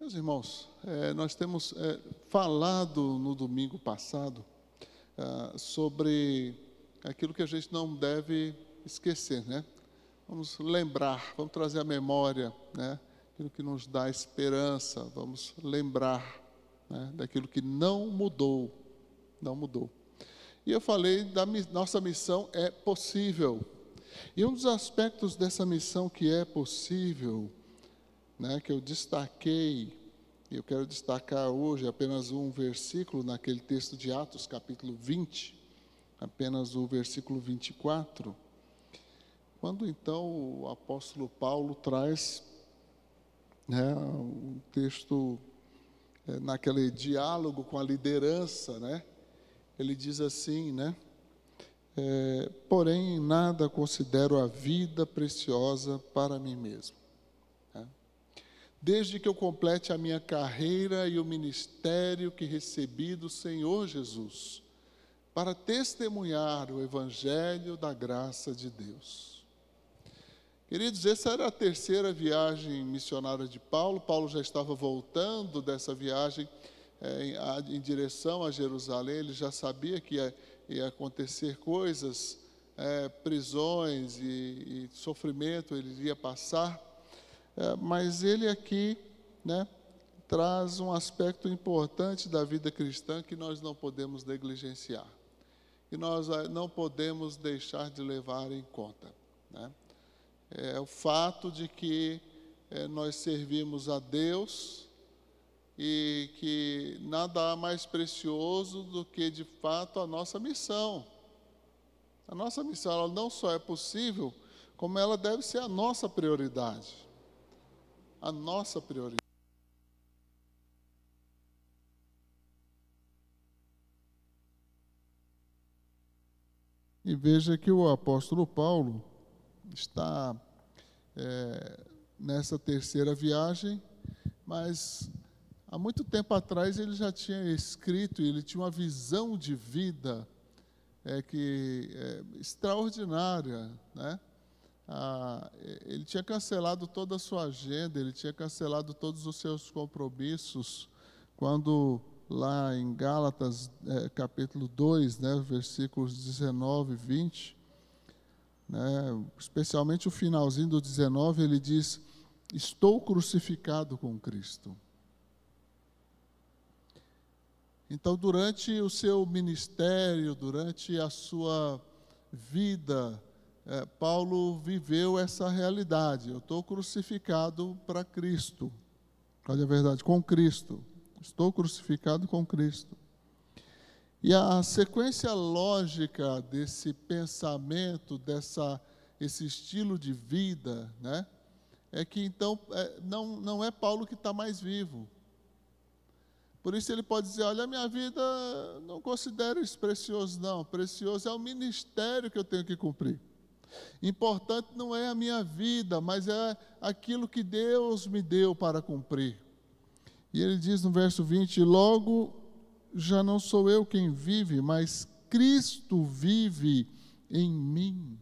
Meus irmãos, é, nós temos é, falado no domingo passado é, sobre aquilo que a gente não deve esquecer, né? Vamos lembrar, vamos trazer a memória, né? Aquilo que nos dá esperança, vamos lembrar né? daquilo que não mudou, não mudou. E eu falei da nossa missão é possível. E um dos aspectos dessa missão que é possível, né, que eu destaquei, e eu quero destacar hoje apenas um versículo naquele texto de Atos, capítulo 20, apenas o versículo 24. Quando então o apóstolo Paulo traz né, um texto é, naquele diálogo com a liderança, né? Ele diz assim, né? É, porém, nada considero a vida preciosa para mim mesmo. Desde que eu complete a minha carreira e o ministério que recebi do Senhor Jesus, para testemunhar o Evangelho da graça de Deus. Queridos, essa era a terceira viagem missionária de Paulo. Paulo já estava voltando dessa viagem é, em, em, direção a Jerusalém. Ele já sabia que ia ia acontecer coisas, é, prisões e, e, sofrimento ele iria passar, é, mas ele aqui, né, traz um aspecto importante da vida cristã que nós não podemos negligenciar, que nós é, não podemos deixar de levar em conta, né? É o fato de que é, nós servimos a Deus e que nada há mais precioso do que de fato a nossa missão. A nossa missão ela não só é possível, como ela deve ser a nossa prioridade. A nossa prioridade. E veja que o apóstolo Paulo está é, nessa terceira viagem, mas Há muito tempo atrás ele já tinha escrito, ele tinha uma visão de vida é, que é, extraordinária, né? Ah, ele tinha cancelado toda a sua agenda, ele tinha cancelado todos os seus compromissos, quando lá em Gálatas, é, capítulo 2, né, versículos 19 e 20, né, especialmente o finalzinho do 19, ele diz: Estou crucificado com Cristo. Então, durante o seu ministério, durante a sua vida, é, Paulo viveu essa realidade. Eu estou crucificado para Cristo. Olha a verdade, com Cristo. Estou crucificado com Cristo. E a sequência lógica desse pensamento, dessa, esse estilo de vida, né, é que então é, não, não é Paulo que está mais vivo. Por isso ele pode dizer: Olha, a minha vida não considero isso precioso, não. Precioso é o ministério que eu tenho que cumprir. Importante não é a minha vida, mas é aquilo que Deus me deu para cumprir. E ele diz no verso 20: Logo já não sou eu quem vive, mas Cristo vive em mim.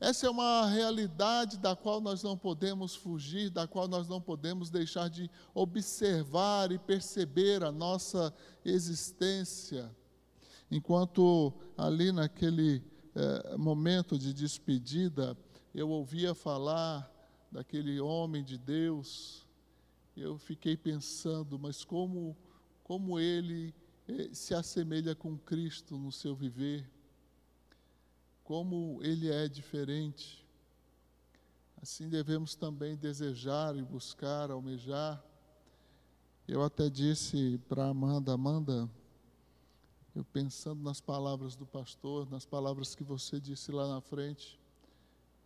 Essa é uma realidade da qual nós não podemos fugir, da qual nós não podemos deixar de observar e perceber a nossa existência. Enquanto ali naquele eh, momento de despedida, eu ouvia falar daquele homem de Deus, eu fiquei pensando, mas como, como ele eh, se assemelha com Cristo no seu viver como ele é diferente. Assim devemos também desejar e buscar, almejar. Eu até disse para Amanda, Amanda, eu pensando nas palavras do pastor, nas palavras que você disse lá na frente,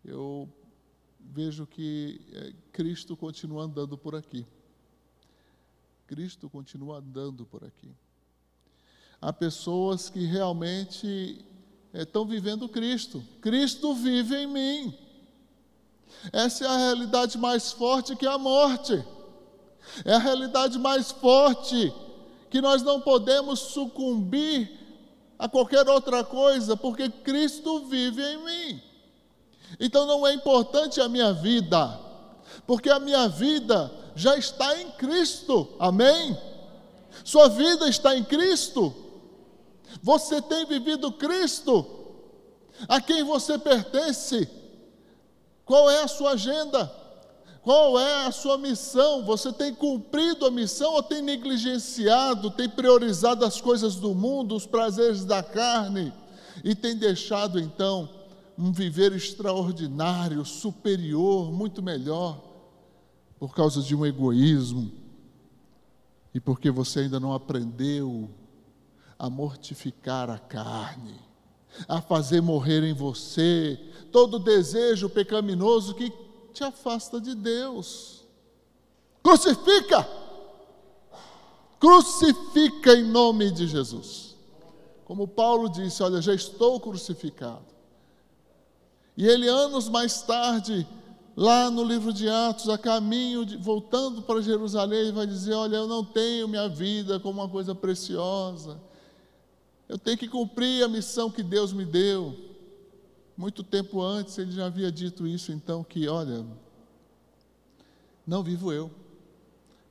eu vejo que é, Cristo continua andando por aqui. Cristo continua andando por aqui. Há pessoas que realmente estão vivendo Cristo. Cristo vive em mim. Essa é a realidade mais forte que a morte. É a realidade mais forte que nós não podemos sucumbir a qualquer outra coisa, porque Cristo vive em mim. Então não é importante a minha vida, porque a minha vida já está em Cristo. Amém? Sua vida está em Cristo. Você tem vivido Cristo. A quem você pertence? Qual é a sua agenda? Qual é a sua missão? Você tem cumprido a missão ou tem negligenciado, tem priorizado as coisas do mundo, os prazeres da carne e tem deixado então um viver extraordinário, superior, muito melhor, por causa de um egoísmo e porque você ainda não aprendeu a mortificar a carne, a fazer morrer em você todo desejo pecaminoso que te afasta de Deus. Crucifica! Crucifica em nome de Jesus. Como Paulo disse: Olha, já estou crucificado. E ele, anos mais tarde, lá no livro de Atos, a caminho, de, voltando para Jerusalém, ele vai dizer: Olha, eu não tenho minha vida como uma coisa preciosa. Eu tenho que cumprir a missão que Deus me deu. Muito tempo antes ele já havia dito isso, então, que olha, não vivo eu,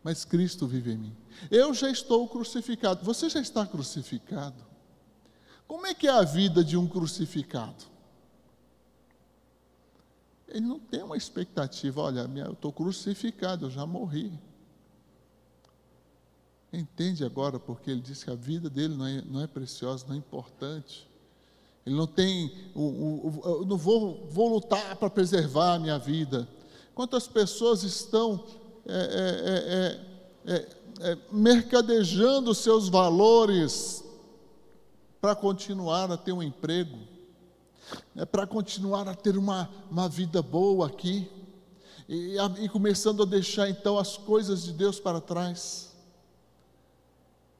mas Cristo vive em mim. Eu já estou crucificado. Você já está crucificado? Como é que é a vida de um crucificado? Ele não tem uma expectativa, olha, eu estou crucificado, eu já morri. Entende agora porque ele disse que a vida dele não é, não é preciosa, não é importante. Ele não tem, o, o, o, eu não vou, vou lutar para preservar a minha vida. Quantas pessoas estão é, é, é, é mercadejando seus valores para continuar a ter um emprego, é para continuar a ter uma, uma vida boa aqui, e, e começando a deixar então as coisas de Deus para trás.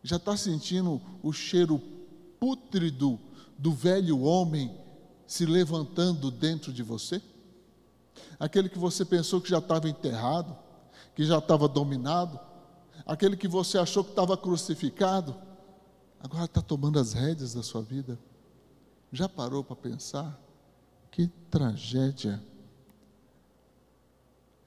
Já está sentindo o cheiro pútrido do velho homem se levantando dentro de você? Aquele que você pensou que já estava enterrado, que já estava dominado, aquele que você achou que estava crucificado, agora está tomando as rédeas da sua vida. Já parou para pensar? Que tragédia.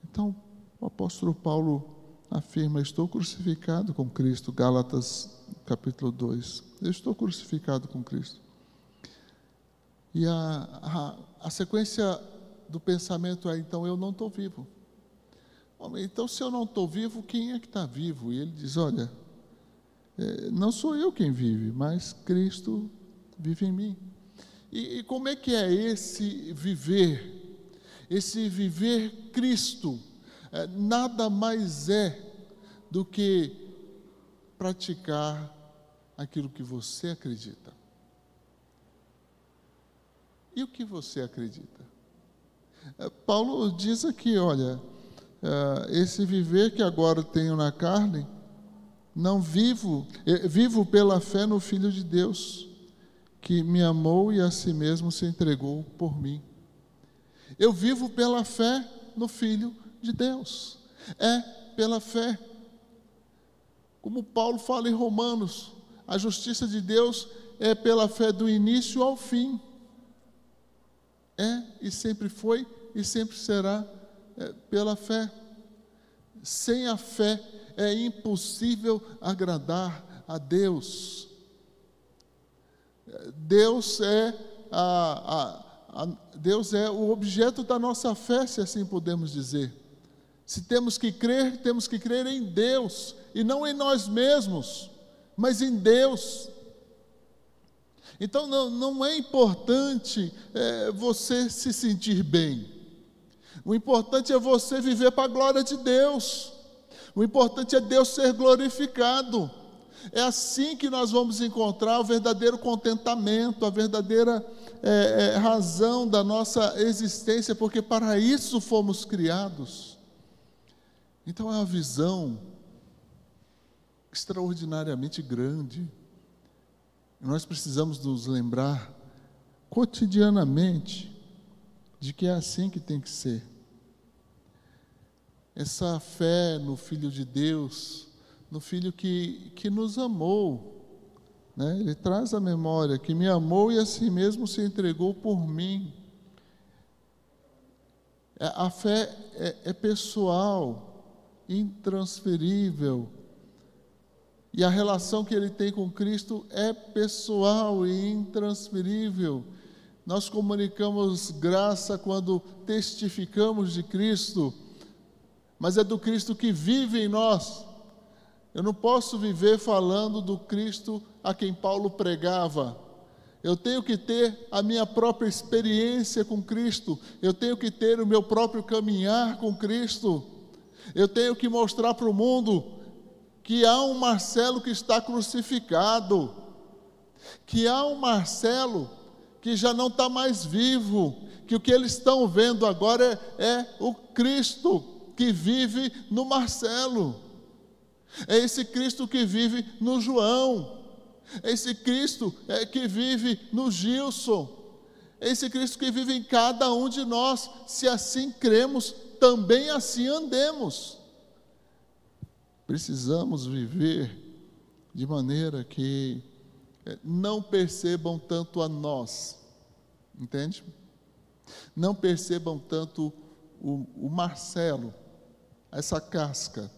Então, o apóstolo Paulo afirma: Estou crucificado com Cristo, Gálatas capítulo 2. Eu estou crucificado com Cristo. E a, a, a sequência do pensamento é: então eu não estou vivo. Então, se eu não estou vivo, quem é que está vivo? E ele diz: olha, é, não sou eu quem vive, mas Cristo vive em mim. E, e como é que é esse viver? Esse viver Cristo é, nada mais é do que praticar aquilo que você acredita. E o que você acredita? É, Paulo diz aqui: olha, é, esse viver que agora tenho na carne, não vivo, é, vivo pela fé no Filho de Deus, que me amou e a si mesmo se entregou por mim. Eu vivo pela fé no Filho de Deus. É pela fé. Como Paulo fala em Romanos, a justiça de Deus é pela fé do início ao fim é e sempre foi e sempre será é, pela fé. Sem a fé é impossível agradar a Deus. Deus é a, a, a, Deus é o objeto da nossa fé, se assim podemos dizer. Se temos que crer, temos que crer em Deus e não em nós mesmos, mas em Deus. Então não, não é importante é, você se sentir bem. O importante é você viver para a glória de Deus. O importante é Deus ser glorificado. É assim que nós vamos encontrar o verdadeiro contentamento, a verdadeira é, é, razão da nossa existência, porque para isso fomos criados. Então é uma visão extraordinariamente grande nós precisamos nos lembrar cotidianamente de que é assim que tem que ser. Essa fé no Filho de Deus, no Filho que, que nos amou, né? ele traz a memória que me amou e a si mesmo se entregou por mim. É, a fé é, é pessoal, intransferível. E a relação que ele tem com Cristo é pessoal e intransferível. Nós comunicamos graça quando testificamos de Cristo, mas é do Cristo que vive em nós. Eu não posso viver falando do Cristo a quem Paulo pregava. Eu tenho que ter a minha própria experiência com Cristo, eu tenho que ter o meu próprio caminhar com Cristo. Eu tenho que mostrar para o mundo que há um Marcelo que está crucificado, que há um Marcelo que já não está mais vivo, que o que eles estão vendo agora é, é o Cristo que vive no Marcelo, é esse Cristo que vive no João, é esse Cristo é, que vive no Gilson, é esse Cristo que vive em cada um de nós, se assim cremos, também assim andemos. Precisamos viver de maneira que é, não percebam tanto a nós, entende? Não percebam tanto o, o Marcelo, essa casca,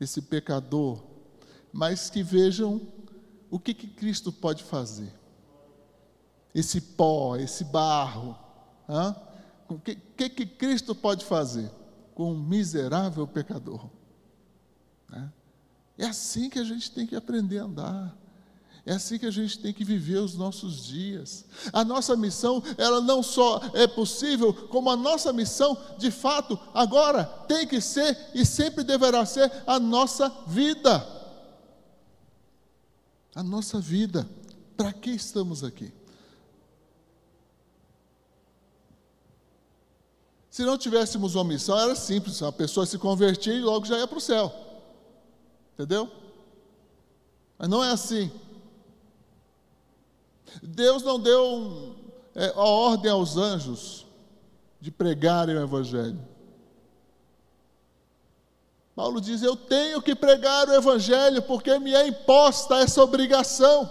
esse pecador, mas que vejam o que, que Cristo pode fazer. Esse pó, esse barro, o que, que, que Cristo pode fazer com um miserável pecador? Né? É assim que a gente tem que aprender a andar. É assim que a gente tem que viver os nossos dias. A nossa missão, ela não só é possível, como a nossa missão, de fato, agora tem que ser e sempre deverá ser a nossa vida. A nossa vida. Para que estamos aqui? Se não tivéssemos uma missão, era simples, a pessoa se convertia e logo já ia para o céu. Entendeu? Mas não é assim. Deus não deu é, a ordem aos anjos de pregarem o Evangelho. Paulo diz: Eu tenho que pregar o Evangelho porque me é imposta essa obrigação.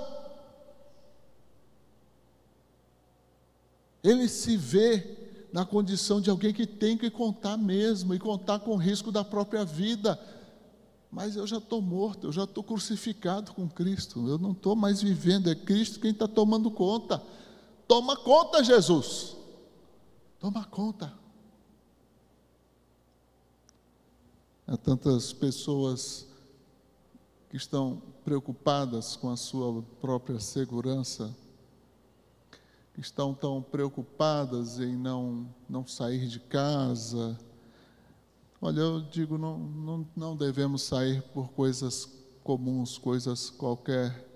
Ele se vê na condição de alguém que tem que contar mesmo e contar com o risco da própria vida mas eu já estou morto, eu já estou crucificado com Cristo, eu não estou mais vivendo, é Cristo quem está tomando conta. Toma conta, Jesus. Toma conta. Há tantas pessoas que estão preocupadas com a sua própria segurança, que estão tão preocupadas em não, não sair de casa, Olha, eu digo, não, não, não devemos sair por coisas comuns, coisas qualquer,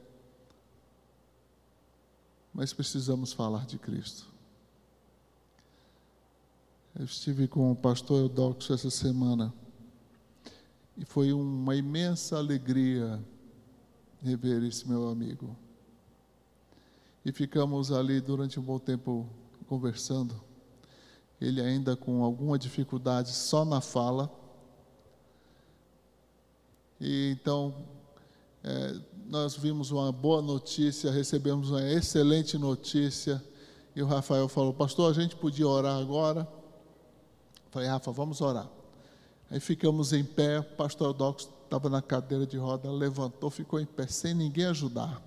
mas precisamos falar de Cristo. Eu estive com o pastor Eudoxo essa semana e foi uma imensa alegria rever esse meu amigo. E ficamos ali durante um bom tempo conversando ele ainda com alguma dificuldade só na fala. E então, é, nós vimos uma boa notícia, recebemos uma excelente notícia. E o Rafael falou: Pastor, a gente podia orar agora? Falei: Rafa, vamos orar. Aí ficamos em pé, o pastor Dox estava na cadeira de roda, levantou, ficou em pé, sem ninguém ajudar.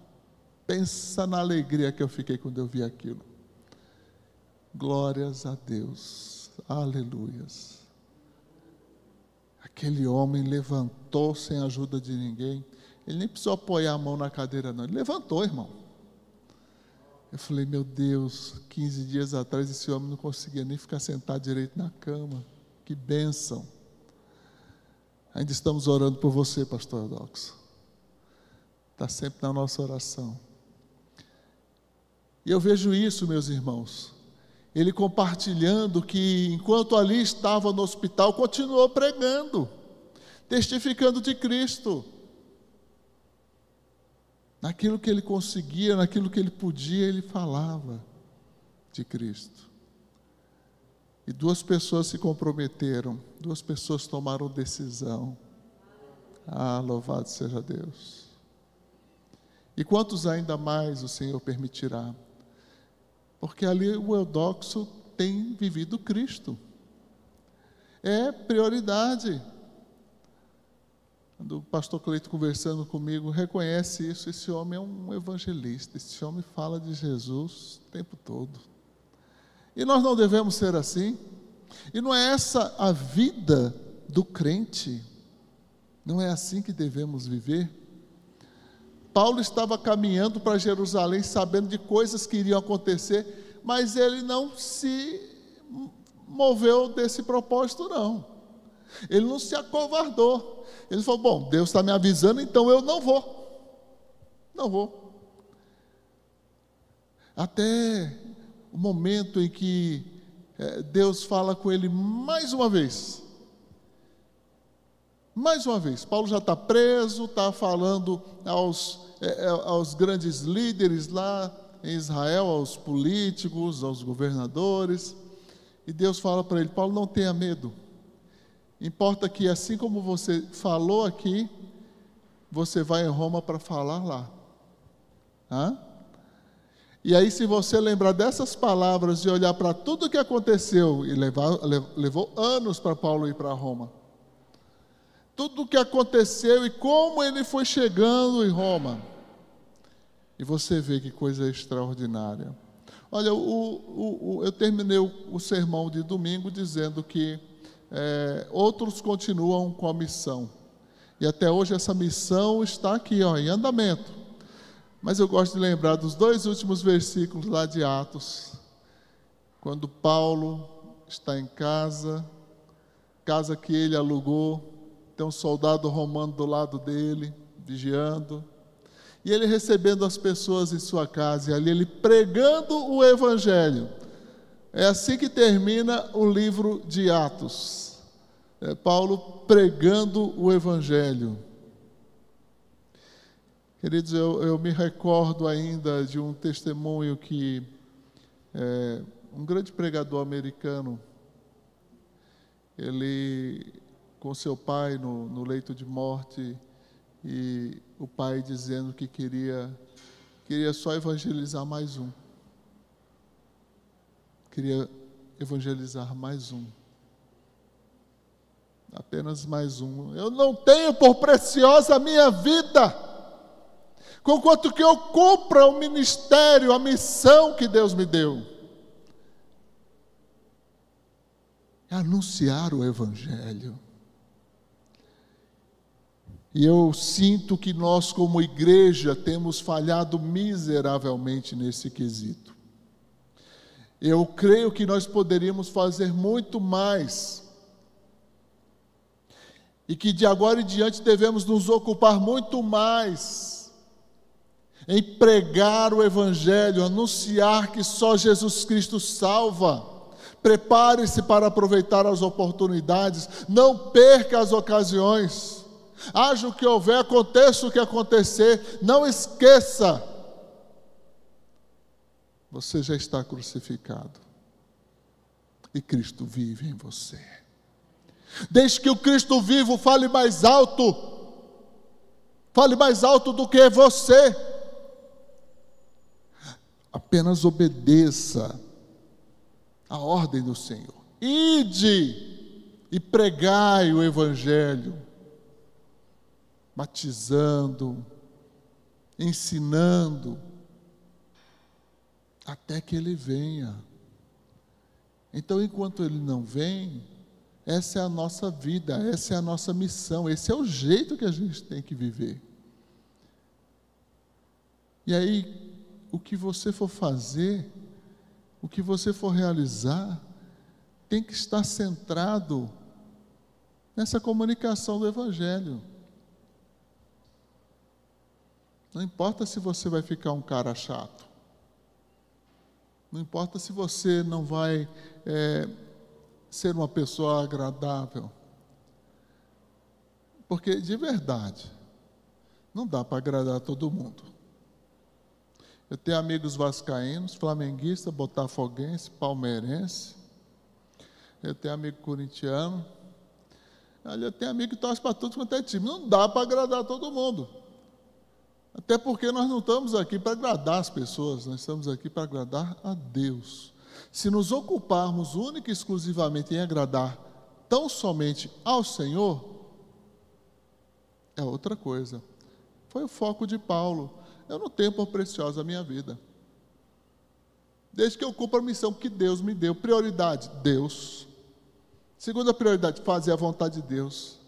Pensa na alegria que eu fiquei quando eu vi aquilo. Glórias a Deus. Aleluias. Aquele homem levantou sem ajuda de ninguém. Ele nem precisou apoiar a mão na cadeira, não. Ele levantou, irmão. Eu falei, meu Deus, 15 dias atrás esse homem não conseguia nem ficar sentado direito na cama. Que bênção. Ainda estamos orando por você, pastor Dox. Está sempre na nossa oração. E eu vejo isso, meus irmãos ele compartilhando que enquanto ali estava no hospital, continuou pregando, testificando de Cristo. Naquilo que ele conseguia, naquilo que ele podia, ele falava de Cristo. E duas pessoas se comprometeram, duas pessoas tomaram decisão. Ah, louvado seja Deus. E quantos ainda mais o Senhor permitirá? Porque ali o Eudoxo tem vivido Cristo. É prioridade. quando o pastor Cleito conversando comigo, reconhece isso, esse homem é um evangelista, esse homem fala de Jesus o tempo todo. E nós não devemos ser assim. E não é essa a vida do crente. Não é assim que devemos viver. Paulo estava caminhando para Jerusalém sabendo de coisas que iriam acontecer, mas ele não se moveu desse propósito, não. Ele não se acovardou. Ele falou: Bom, Deus está me avisando, então eu não vou. Não vou. Até o momento em que é, Deus fala com ele mais uma vez. Mais uma vez, Paulo já está preso, está falando aos, é, é, aos grandes líderes lá em Israel, aos políticos, aos governadores. E Deus fala para ele: Paulo, não tenha medo. Importa que, assim como você falou aqui, você vai em Roma para falar lá. Hã? E aí, se você lembrar dessas palavras e olhar para tudo o que aconteceu, e levar, levou anos para Paulo ir para Roma, tudo o que aconteceu e como ele foi chegando em Roma, e você vê que coisa extraordinária. Olha, o, o, o, eu terminei o sermão de domingo dizendo que é, outros continuam com a missão. E até hoje essa missão está aqui, ó, em andamento. Mas eu gosto de lembrar dos dois últimos versículos lá de Atos, quando Paulo está em casa, casa que ele alugou, tem um soldado romano do lado dele, vigiando, e ele recebendo as pessoas em sua casa, e ali ele pregando o Evangelho. É assim que termina o livro de Atos. É Paulo pregando o Evangelho. Queridos, eu, eu, me recordo ainda de um testemunho que é, um grande pregador americano, ele, com seu pai no, no leito de morte, e o pai dizendo que queria, queria só evangelizar mais um queria evangelizar mais um. Apenas mais um. Eu não tenho por preciosa a minha vida, conquanto que eu cumpra o ministério, a missão que Deus me deu. É anunciar o Evangelho. E eu sinto que nós, como igreja, temos falhado miseravelmente nesse quesito. Eu creio que nós poderíamos fazer muito mais. E que de agora em diante devemos nos ocupar muito mais em pregar o Evangelho, anunciar que só Jesus Cristo salva. Prepare-se para aproveitar as oportunidades, não perca as ocasiões. Haja o que houver, aconteça o que acontecer, não esqueça você já está crucificado. E Cristo vive em você. Desde que o Cristo vivo fale mais alto, fale mais alto do que você. Apenas obedeça a ordem do Senhor. Ide e pregai o Evangelho, batizando, ensinando, até que ele venha. Então, enquanto ele não vem, essa é a nossa vida, essa é a nossa missão, esse é o jeito que a gente tem que viver. E aí, o que você for fazer, o que você for realizar, tem que estar centrado nessa comunicação do Evangelho. Não importa se você vai ficar um cara chato. Não importa se você não vai é, ser uma pessoa agradável. Porque, de verdade, não dá para agradar todo mundo. Eu tenho amigos vascaínos, flamenguistas, botafoguense, palmeirense. Eu tenho amigo corintiano. Eu tenho amigo que torce para todos quanto é time. Não dá para agradar todo mundo. Até porque nós não estamos aqui para agradar as pessoas, nós estamos aqui para agradar a Deus. Se nos ocuparmos única e exclusivamente em agradar tão somente ao Senhor, é outra coisa. Foi o foco de Paulo. Eu não tenho por preciosa a minha vida. Desde que eu cumpra a missão que Deus me deu. Prioridade, Deus. Segunda prioridade, fazer a vontade de Deus.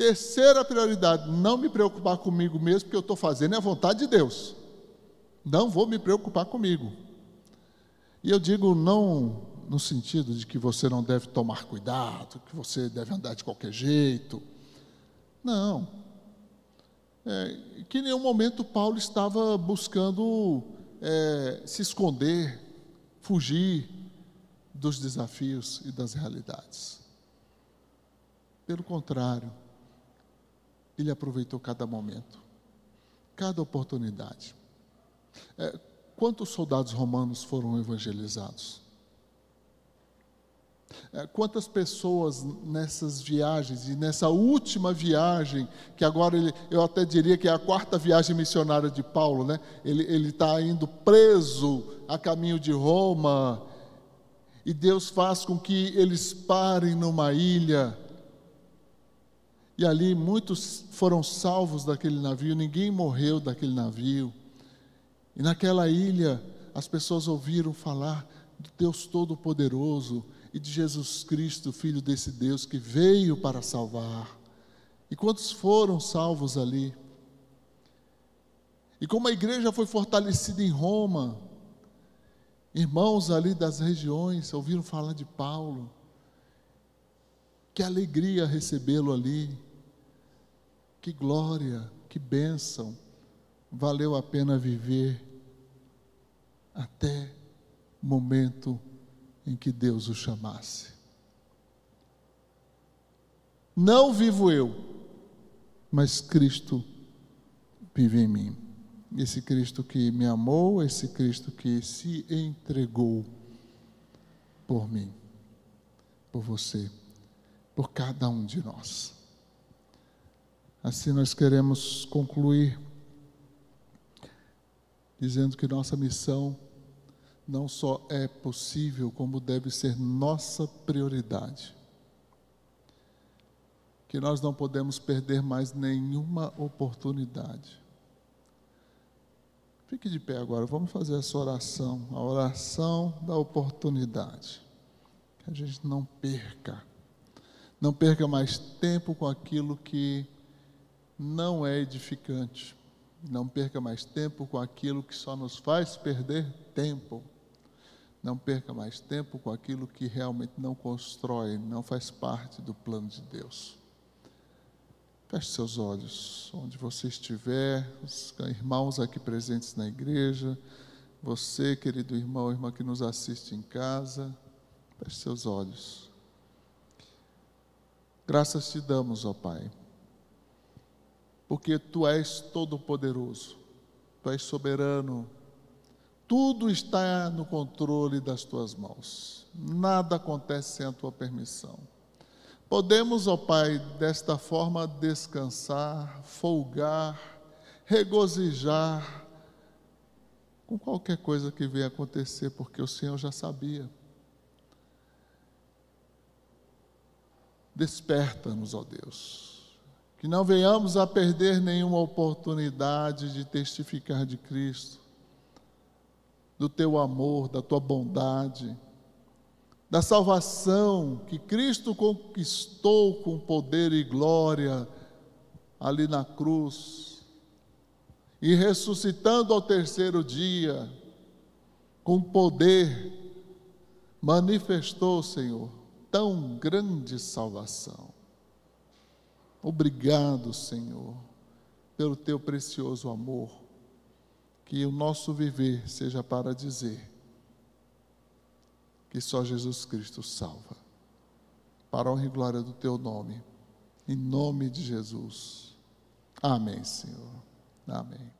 Terceira prioridade, não me preocupar comigo mesmo, porque eu estou fazendo é a vontade de Deus. Não vou me preocupar comigo. E eu digo não no sentido de que você não deve tomar cuidado, que você deve andar de qualquer jeito. Não. É, que em nenhum momento Paulo estava buscando é, se esconder, fugir dos desafios e das realidades. Pelo contrário, ele aproveitou cada momento, cada oportunidade. É, quantos soldados romanos foram evangelizados? É, quantas pessoas nessas viagens, e nessa última viagem, que agora ele, eu até diria que é a quarta viagem missionária de Paulo, né? ele está indo preso a caminho de Roma, e Deus faz com que eles parem numa ilha, e ali muitos foram salvos daquele navio, ninguém morreu daquele navio. E naquela ilha, as pessoas ouviram falar do Deus Todo-Poderoso e de Jesus Cristo, Filho desse Deus que veio para salvar. E quantos foram salvos ali? E como a igreja foi fortalecida em Roma, irmãos ali das regiões ouviram falar de Paulo, que alegria recebê-lo ali, que glória, que bênção, valeu a pena viver até o momento em que Deus o chamasse. Não vivo eu, mas Cristo vive em mim. Esse Cristo que me amou, esse Cristo que se entregou por mim, por você, por cada um de nós. Assim nós queremos concluir dizendo que nossa missão não só é possível, como deve ser nossa prioridade. Que nós não podemos perder mais nenhuma oportunidade. Fique de pé agora, vamos fazer essa oração, a oração da oportunidade. Que a gente não perca, não perca mais tempo com aquilo que não é edificante. Não perca mais tempo com aquilo que só nos faz perder tempo. Não perca mais tempo com aquilo que realmente não constrói, não faz parte do plano de Deus. Feche seus olhos, onde você estiver, os irmãos aqui presentes na igreja, você, querido irmão, irmã que nos assiste em casa, feche seus olhos. Graças te damos, ó Pai porque tu és todo-poderoso, tu és soberano, tudo está no controle das tuas mãos, nada acontece sem a tua permissão. Podemos, ó Pai, desta forma descansar, folgar, regozijar com qualquer coisa que venha acontecer, porque o Senhor já sabia. Desperta-nos, ó Deus que não venhamos a perder nenhuma oportunidade de testificar de Cristo, do teu amor, da tua bondade, da salvação que Cristo conquistou com poder e glória ali na cruz, e ressuscitando ao terceiro dia, com poder, manifestou, Senhor, tão grande salvação. Obrigado, Senhor, pelo teu precioso amor. Que o nosso viver seja para dizer que só Jesus Cristo salva. Para a honra e glória do teu nome. Em nome de Jesus. Amém, Senhor. Amém.